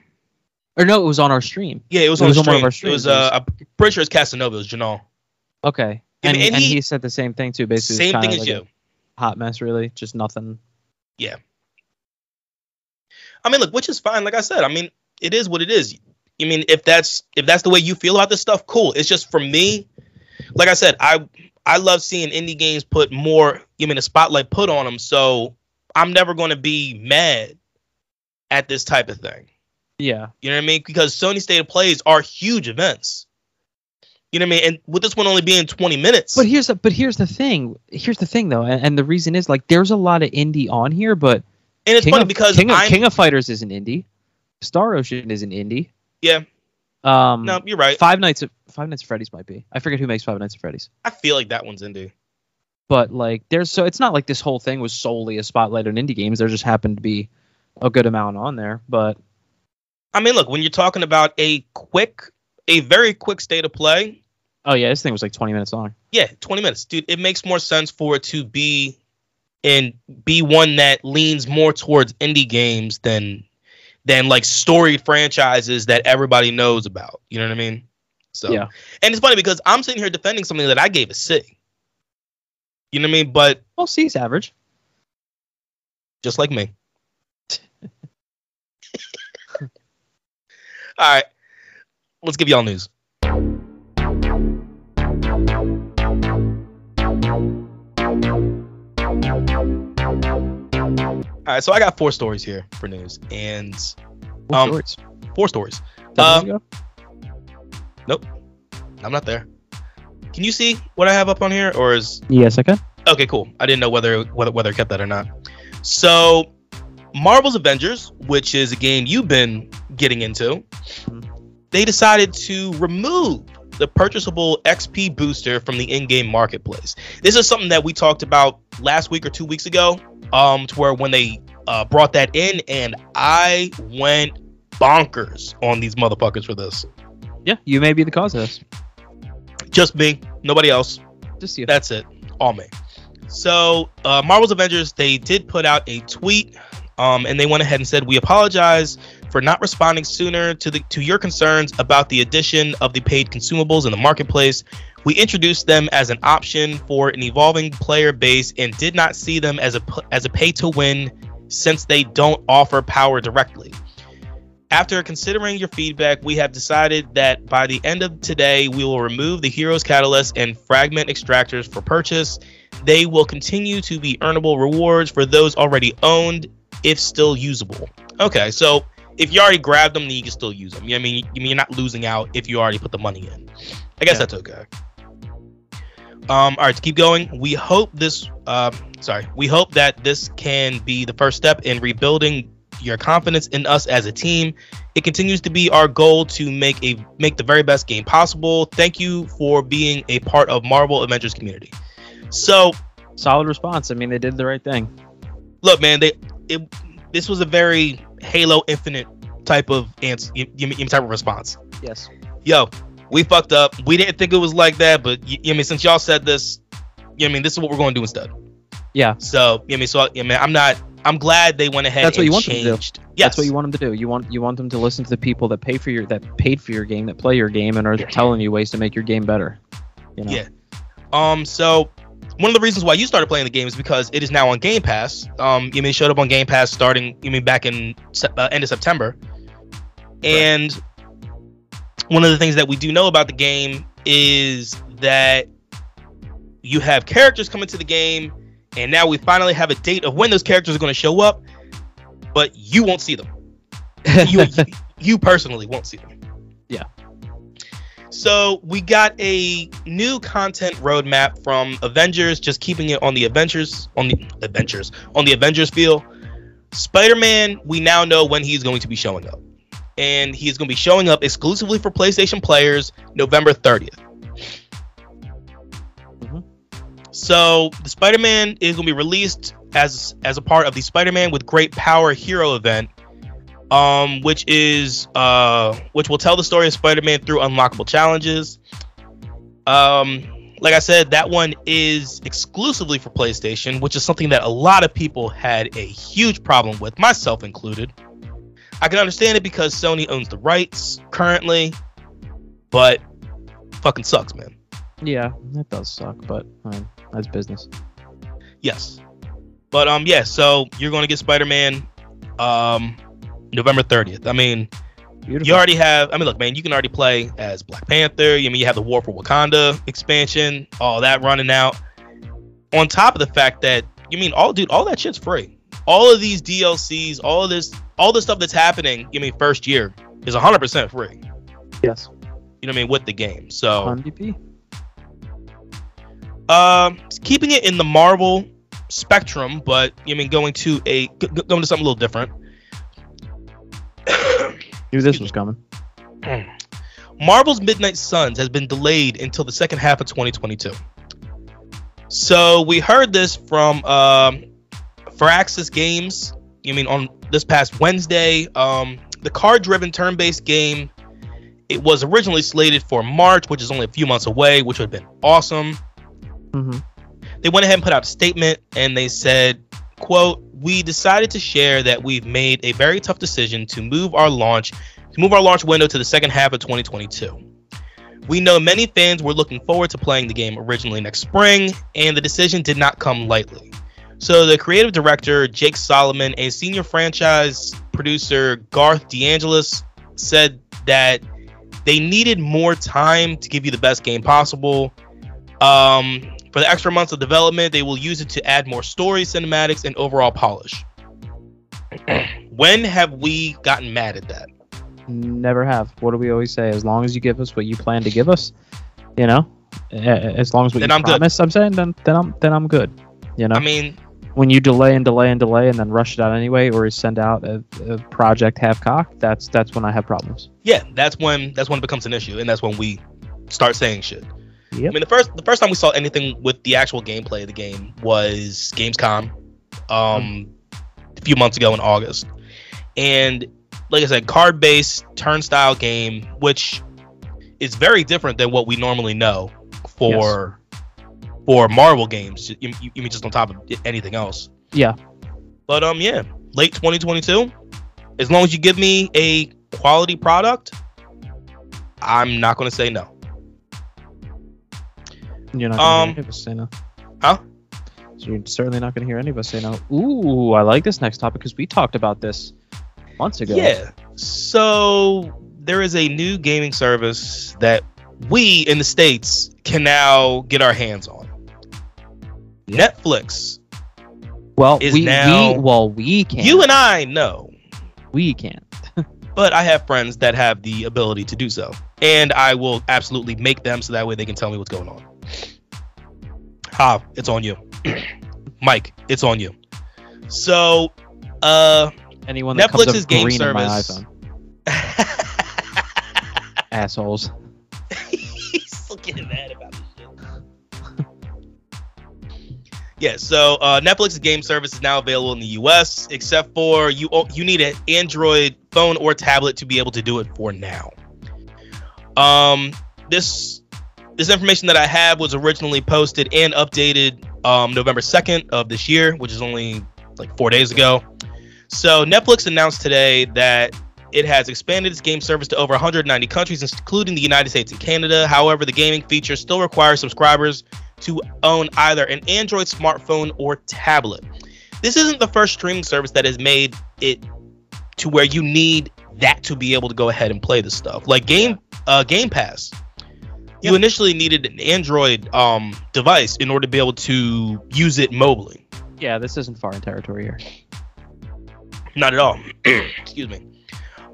or no it was on our stream Yeah, it was It on, was on one of stream. our It was uh, I'm pretty sure it's Casanova. It was Janal. okay And- and, and and, he- he, said the same thing too basically Same thing as like a you. hot mess really just nothing Yeah. I mean, look, which is fine. Like I said, I mean, it is what it is. I mean, if that's if that's the way you feel about this stuff, cool. It's just for me. Like I said, I I love seeing indie games put more. You mean a spotlight put on them. So I'm never going to be mad at this type of thing. yeah You know what I mean? Because Sony State of Plays are huge events. You know what I mean? And with this one only being 20 minutes. But here's the but here's the thing. Here's the thing though, and, and the reason is like there's a lot of indie on here, but And it's King funny of, because King of, King of Fighters is an indie. Star Ocean is an indie. yeah, Um, no, you're right. Five Nights of Five Nights at Freddy's might be. I forget who makes Five Nights at Freddy's. I feel like that one's indie. But like, there's so it's not like this whole thing was solely a spotlight on indie games. There just happened to be a good amount on there. But I mean, look, when you're talking about a quick, a very quick state of play, oh yeah, this thing was like 20 minutes long. yeah, 20 minutes, dude. It makes more sense for it to be and be one that leans more towards indie games than than like storied franchises that everybody knows about. You know what I mean? So Yeah. and it's funny because I'm sitting here defending something that I gave a C. You know what I mean? But Well, C's average. just like me. All right, let's give y'all news. All right, so I got four stories here for news, and Four Um, stories. four stories. Um, ago? I'm not there. Can you see what I have up on here, or is Yes, I can. Okay, cool. I didn't know whether whether whether I kept that or not. So, Marvel's Avengers, which is a game you've been getting into, they decided to remove the purchasable XP booster from the in-game marketplace. This is something that we talked about last week or two weeks ago, um, to where when they uh, brought that in, and I went bonkers on these motherfuckers for this. Yeah, you may be the cause of this. Just me, nobody else. Just you. That's it. All me. So, uh, Marvel's Avengers, they did put out a tweet, um, and they went ahead and said, "We apologize for not responding sooner to the to your concerns about the addition of the paid consumables in the marketplace. We introduced them as an option for an evolving player base and did not see them as a as a pay to win since they don't offer power directly." After considering your feedback, we have decided that by the end of today, we will remove the Heroes Catalyst and Fragment Extractors for purchase. They will continue to be earnable rewards for those already owned, if still usable. Okay, so if you already grabbed them, then you can still use them. I mean, you mean you're not losing out if you already put the money in. I guess Yeah. that's okay. Um, all right, to keep going, we hope this. Uh, sorry, we hope that this can be the first step in rebuilding your confidence in us as a team. It continues to be our goal to make a make the very best game possible. Thank you for being a part of Marvel Avengers community. So, Solid response. I mean, they did the right thing. look, man, they it this was a very Halo Infinite type of answer, you, type of response. Yes. Yo, we fucked up. We didn't think it was like that, but you, you I mean, since y'all said this, you know I mean, this is what we're going to do instead. Yeah. So, you know I mean, so you know, man, I'm not. I'm glad they went ahead. That's what and you want them to do. changed. Yes. That's what you want them to do. You want you want them to listen to the people that pay for your that paid for your game, that play your game, and are telling you ways to make your game better. You know. Yeah. Um. So one of the reasons why you started playing the game is because it is now on Game Pass. Um. You mean it showed up on Game Pass starting. You mean back in uh, end of September. And one of the things that we do know about the game is that you have characters coming to the game, and now we finally have a date of when those characters are going to show up, but you won't see them. you, you, you personally won't see them. So we got a new content roadmap from Avengers, just keeping it on the Avengers on the Adventures on the Avengers feel. Spider-Man, we now know when he's going to be showing up, and he's going to be showing up exclusively for PlayStation players November 30th. Mhm. So the Spider-Man is going to be released as as a part of the Spider-Man with Great Power Hero event, um, which is uh, which will tell the story of Spider-Man through unlockable challenges. Um, like I said, that one is exclusively for PlayStation, which is something that a lot of people had a huge problem with, myself included. I can understand it because Sony owns the rights currently, but fucking sucks, man. Yeah, that does suck, but um, that's business. Yes. But um yeah, so you're going to get Spider-Man um November 30th. I mean, Beautiful. you already have I mean look man, you can already play as Black Panther. I mean you have the War for Wakanda expansion, all that running out. On top of the fact that you mean all dude, all that shit's free. All of these DLCs, all of this all the stuff that's happening, you mean first year is 100% free. yes. You know what I mean with the game. So DP. Um, keeping it in the Marvel Spectrum, but I mean going to a going to something a little different. Knew this was coming. Marvel's Midnight Suns has been delayed until the second half of 2022. So we heard this from um, Firaxis Games. You mean on this past Wednesday? Um, the card-driven turn-based game. It was originally slated for March, which is only a few months away, which would have been awesome. hmm They went ahead and put out a statement, and they said, "quote We decided to share that we've made a very tough decision to move our launch to move our launch window to the second half of 2022. We know many fans were looking forward to playing the game originally next spring, and the decision did not come lightly. So the creative director Jake Solomon and senior franchise producer Garth DeAngelis said that they needed more time to give you the best game possible. Um, for the extra months of development, they will use it to add more story, cinematics, and overall polish. when have we gotten mad at that? Never have. What do we always say? As long as you give us what you plan to give us, you know, as long as we Then I'm good. promise, I'm saying, then then I'm then I'm good. You know, I mean, when you delay and delay and delay and then rush it out anyway, or send out a, a project half cocked, that's that's when I have problems. yeah, that's when that's when it becomes an issue, and that's when we start saying shit. I mean, the first the first time we saw anything with the actual gameplay of the game was Gamescom, um, a few months ago in August, and like I said, card based turnstile game, which is very different than what we normally know for for Marvel games. You, you, you mean just on top of anything else? Yeah. But um, yeah, late 2022. As long as you give me a quality product, I'm not going to say no. You're not gonna Um, hear any of us say no. Huh? So you're certainly not gonna hear any of us say no. Ooh, I like this next topic because we talked about this months ago. Yeah. So there is a new gaming service that we in the states can now get our hands on. Netflix. Well, Is we, now- we well we can. You and I know, we can't. but I have friends that have the ability to do so, and I will absolutely make them so that way they can tell me what's going on. Ha, it's on you. Mike, it's on you. So, uh, Anyone that Netflix's game green in my service. iPhone, assholes. He's still getting mad about this shit. yeah, so uh, Netflix's game service is now available in the U.S. Except for you, you need an Android phone or tablet to be able to do it for now. Um, this this information that I have was originally posted and updated um, November second of this year, which is only like four days ago. So Netflix announced today that it has expanded its game service to over 190 countries, including the United States and Canada. However, the gaming feature still requires subscribers to own either an Android smartphone or tablet. This isn't the first streaming service that has made it to where you need that to be able to go ahead and play this stuff. Like Game uh, Game Pass, you initially needed an Android um, device in order to be able to use it mobily. Yeah, this isn't foreign territory here. Not at all. Excuse me.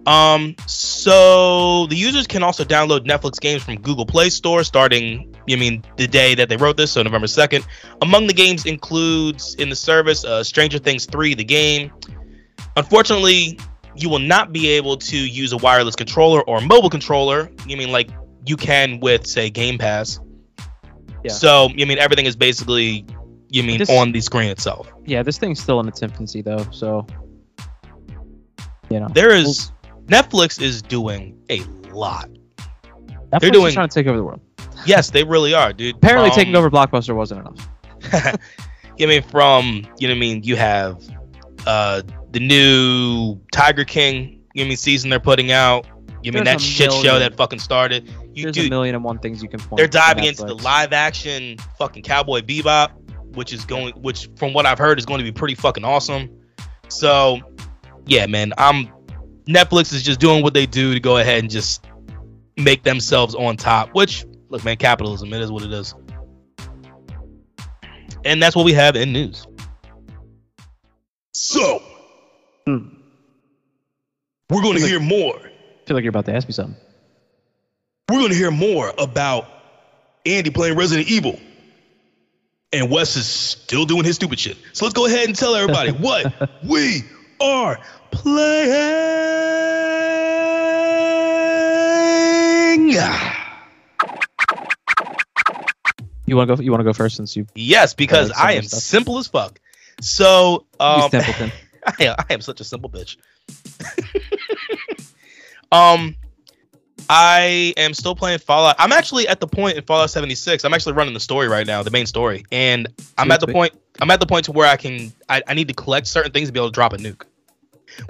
Um, so the users can also download Netflix games from Google Play Store starting, I mean, the day that they wrote this, so November 2nd. Among the games includes in the service uh, Stranger Things 3, the game. Unfortunately, you will not be able to use a wireless controller or mobile controller. You mean like you can with, say, Game Pass. Yeah. So, you mean everything is basically, you mean This- on the screen itself. Yeah, this thing's still in its infancy though, so you know. There is Netflix is doing a lot. Netflix they're doing- trying to take over the world. Yes, they really are, dude. Apparently, From- taking over Blockbuster wasn't enough. I mean, from you know, what I mean, you have uh the new Tiger King. You know I mean season they're putting out. You mean that shit show that fucking started. You There's a million and one things you can point. they're diving into the live action fucking Cowboy Bebop, which is going, which from what I've heard is going to be pretty fucking awesome. So, yeah, man, I'm Netflix is just doing what they do to go ahead and just make themselves on top. Which, look, man, capitalism, it is what it is. And that's what we have in news. So, Hmm. we're going to Like- hear more. I feel like you're about to ask me something. We're going to hear more about Andy playing Resident Evil. and Wes is still doing his stupid shit. So let's go ahead and tell everybody what we are playing. You want to go? You want to go first since you? Yes, because Uh, I am stuff. simple as fuck. So, um. I, I am such a simple bitch. um, I am still playing Fallout. I'm actually at the point in Fallout 76. I'm actually running the story right now, the main story, and I'm at the point. I'm at the point to where I can. I, I need to collect certain things to be able to drop a nuke,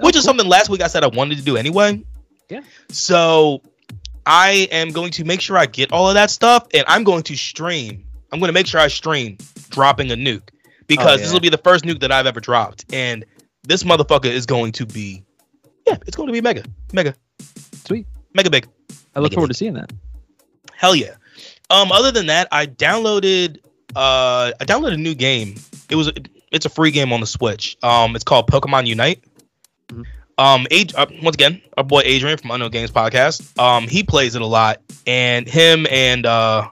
which oh, is cool. something last week I said I wanted to do anyway. Yeah. So I am going to make sure I get all of that stuff, and I'm going to stream. I'm going to make sure I stream dropping a nuke because Oh, this will be the first nuke that I've ever dropped, and this motherfucker is going to be, yeah, it's going to be mega, mega, Sweet. Mega big. I look it forward big. to seeing that. Hell yeah. Um, other than that, I downloaded uh I downloaded a new game. It was it's a free game on the Switch. Um, it's called Pokemon Unite. Mhm. Um, Ad- uh, once again, our boy Adrian from Unknown Games Podcast. Um, he plays it a lot, and him and uh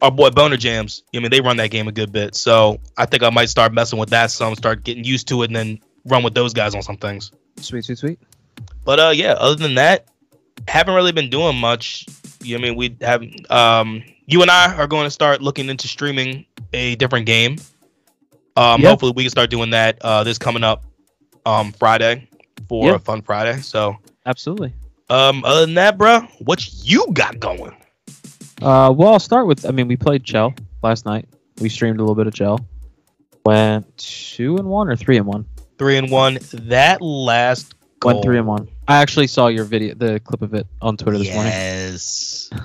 our boy Boner Jams. I mean, they run that game a good bit. So I think I might start messing with that some, start getting used to it, and then run with those guys on some things. Sweet, sweet, sweet. But uh, yeah. Other than that, haven't really been doing much. You know, I mean, we have um, you and I are going to start looking into streaming a different game. Um, Yeah. hopefully we can start doing that uh this coming up um Friday for Yeah. a fun Friday. So Absolutely. um, other than that, bro, what you got going? Uh, well, I'll start with. I mean, we played Chell last night. We streamed a little bit of Chell. Went two and one or three and one. Three and one. That last goal. Went three and one. I actually saw your video, the clip of it on Twitter this morning. Yes.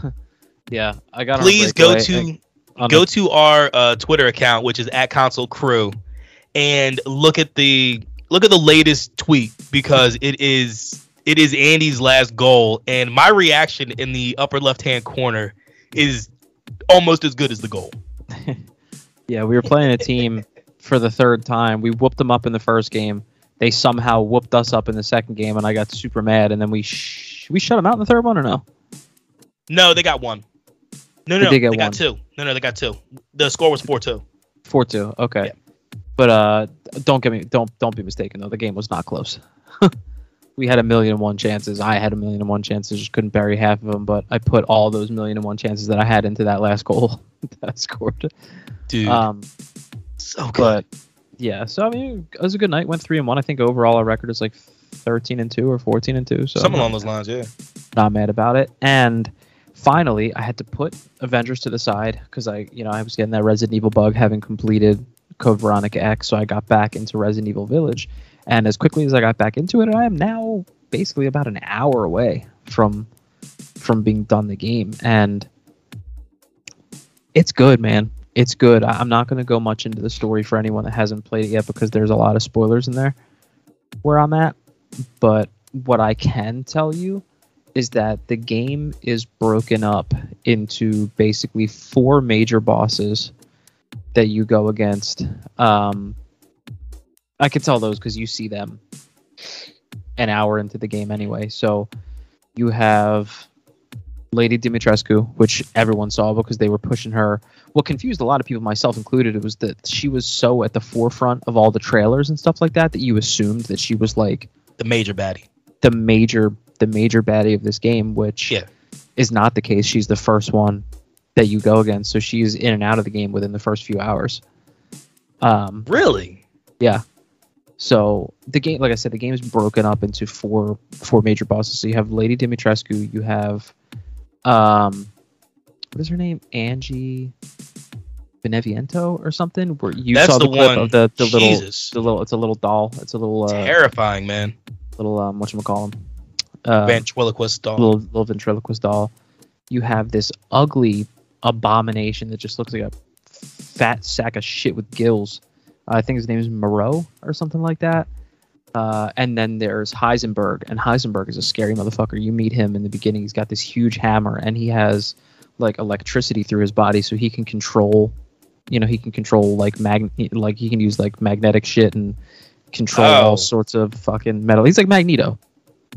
Yeah, I got. Please go to go to our uh, Twitter account, which is at Console Crew, and look at the look at the latest tweet because it is it is Andy's last goal, and my reaction in the upper left hand corner is almost as good as the goal. Yeah, we were playing a team for the third time. We whooped them up in the first game. They somehow whooped us up in the second game, and I got super mad. And then we sh- we shut them out in the third one, or no? No, they got one. No, They no, did they got two. No, no, they got two. The score was four two. Four two. Okay. Yeah. But uh, don't get me don't don't be mistaken though. The game was not close. we had a million and one chances. I had a million and one chances. Just couldn't bury half of them. But I put all those million and one chances that I had into that last goal that I scored. Dude, Um, so good. but yeah. So I mean, it was a good night. Went three and one. I think overall our record is like thirteen and two or fourteen and two. So Something along those lines, yeah. not mad about it. And finally, I had to put Avengers to the side because I, you know, I was getting that Resident Evil bug, having completed Code Veronica X. So I got back into Resident Evil Village, and as quickly as I got back into it, I am now basically about an hour away from from being done the game, and it's good, man. It's good. I- I'm not going to go much into the story for anyone that hasn't played it yet because there's a lot of spoilers in there where I'm at. But what I can tell you is that the game is broken up into basically four major bosses that you go against. Um, I can tell those because you see them an hour into the game anyway. So you have Lady Dimitrescu, which everyone saw because they were pushing her. What confused a lot of people, myself included, it was that she was so at the forefront of all the trailers and stuff like that that you assumed that she was like The major baddie. the major the major baddie of this game, which Yeah. is not the case. She's the first one that you go against, so she's in and out of the game within the first few hours. Um, Really? yeah. So the game, like I said, the game is broken up into four four major bosses. So you have Lady Dimitrescu, you have, um, what is her name? Angie Beneviento or something. Where you That's saw the, the clip one. of the the little the little it's a little doll. It's a little uh, Terrifying, man. little um what call them. Uh, Ventriloquist doll. little little ventriloquist doll. You have this ugly abomination that just looks like a fat sack of shit with gills. I think his name is Moreau or something like that. Uh, and then there's Heisenberg, and Heisenberg is a scary motherfucker. You meet him in the beginning. He's got this huge hammer, and he has like electricity through his body, so he can control. You know, he can control like mag, like he can use like magnetic shit and control Oh. all sorts of fucking metal. He's like Magneto,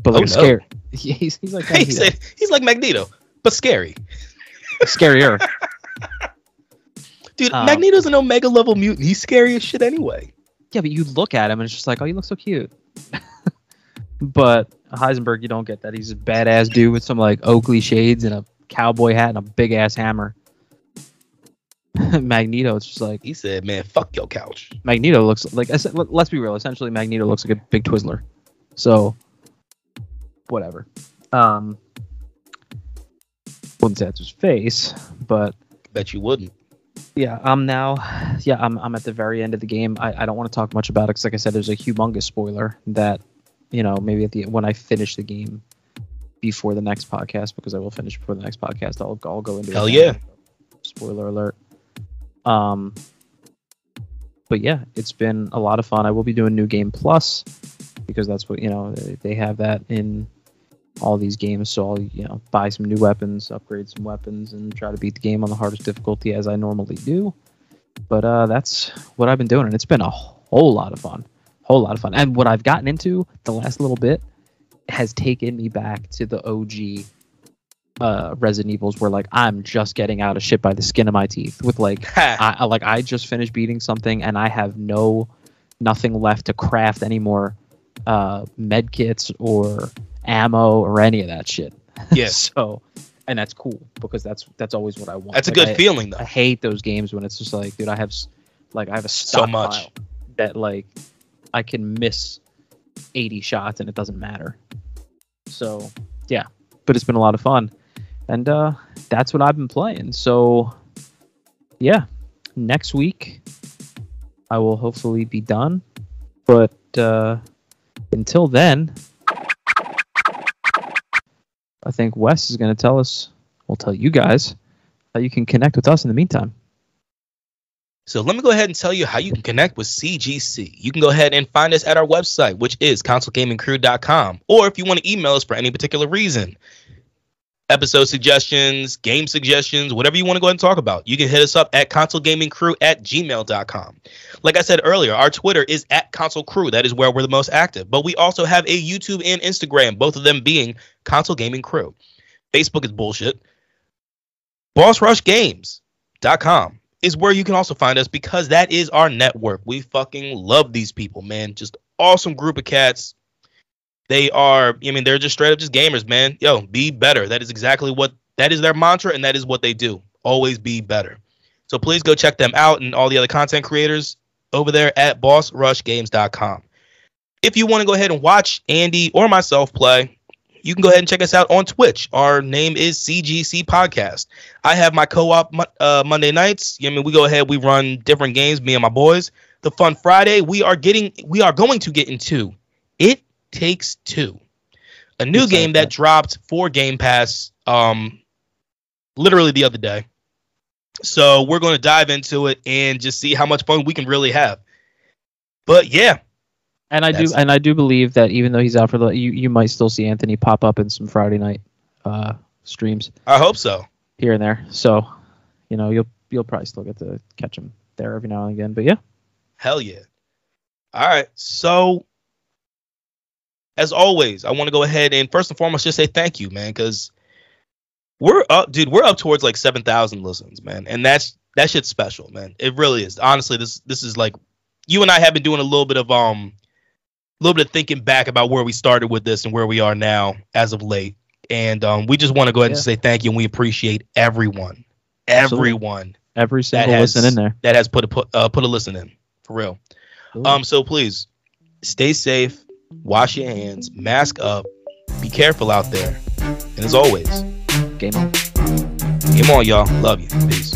but like Oh, a no. scary. He's, he's like Magneto. said he's like Magneto, but scary. scarier. Dude, um, Magneto's an Omega level mutant. He's scary as shit anyway. Yeah, but you look at him and it's just like, oh, you look so cute. but Heisenberg, you don't get that. He's a badass dude with some like Oakley shades and a cowboy hat and a big ass hammer. Magneto, it's just like he said, "Man, fuck your couch." Magneto looks like let's be real. Essentially, Magneto looks like a big Twizzler. So, whatever. Um, wouldn't say that's his face, but bet you wouldn't. Yeah, I'm now. Yeah, I'm. I'm at the very end of the game. I, I don't want to talk much about it because, like I said, there's a humongous spoiler that, you know, maybe at the when I finish the game before the next podcast because I will finish before the next podcast. I'll I'll go into hell yeah. Spoiler alert. Um, but yeah, it's been a lot of fun. I will be doing New Game Plus because that's what you know they have that in all these games. So I'll you know buy some new weapons, upgrade some weapons, and try to beat the game on the hardest difficulty as I normally do. But uh, that's what I've been doing, and it's been a whole lot of fun, whole lot of fun. And what I've gotten into the last little bit has taken me back to the OG uh, Resident Evils where like I'm just getting out of shit by the skin of my teeth with like I, like I just finished beating something and I have no nothing left to craft anymore uh med kits or ammo or any of that shit. Yeah. so and that's cool because that's that's always what I want. That's like, a good I, feeling though. I hate those games when it's just like, dude, I have like I have a stockpile so much that like I can miss 80 shots and it doesn't matter. So, yeah, but it's been a lot of fun and uh, that's what I've been playing. So, yeah, next week I will hopefully be done. But uh, until then, I think Wes is going to tell us, we'll tell you guys how you can connect with us in the meantime. So let me go ahead and tell you how you can connect with CGC. You can go ahead and find us at our website, which is consolegamingcrew.com. Or if you want to email us for any particular reason, episode suggestions, game suggestions, whatever you want to go ahead and talk about, you can hit us up at consolegamingcrew at gmail.com. Like I said earlier, our Twitter is at console crew. That is where we're the most active. But we also have a YouTube and Instagram, both of them being console gaming crew. Facebook is bullshit. BossRushGames.com is where you can also find us because that is our network. We fucking love these people, man. Just awesome group of cats they are, I mean, they're just straight up just gamers, man. Yo, be better. That is exactly what that is their mantra, and that is what they do. Always be better. So please go check them out and all the other content creators over there at bossrushgames.com. If you want to go ahead and watch Andy or myself play, you can go ahead and check us out on Twitch. Our name is CGC Podcast. I have my co-op uh, Monday nights. I mean, we go ahead, we run different games, me and my boys. The Fun Friday, we are getting, we are going to get into it Takes Two, a new game that, that dropped for Game Pass um literally the other day. So we're going to dive into it and just see how much fun we can really have. But yeah, and I do it. and I do believe that even though he's out for the you you might still see Anthony pop up in some Friday night uh streams. I hope so. Here and there. So, you know, you'll you'll probably still get to catch him there every now and again. But yeah. Hell yeah. All right. So as always, I want to go ahead and first and foremost just say thank you, man, because we're up, dude. We're up towards like seven thousand listens, man, and that's that shit's special, man. It really is. Honestly, this this is like you and I have been doing a little bit of um, a little bit of thinking back about where we started with this and where we are now as of late, and um, we just want to go ahead yeah. and say thank you, and we appreciate everyone, everyone, every single has, listen in there that has put a put uh, put a listen in for real. Ooh. Um, so please stay safe wash your hands, mask up, be careful out there. And as always, game on. Game on, y'all. Love you. Peace.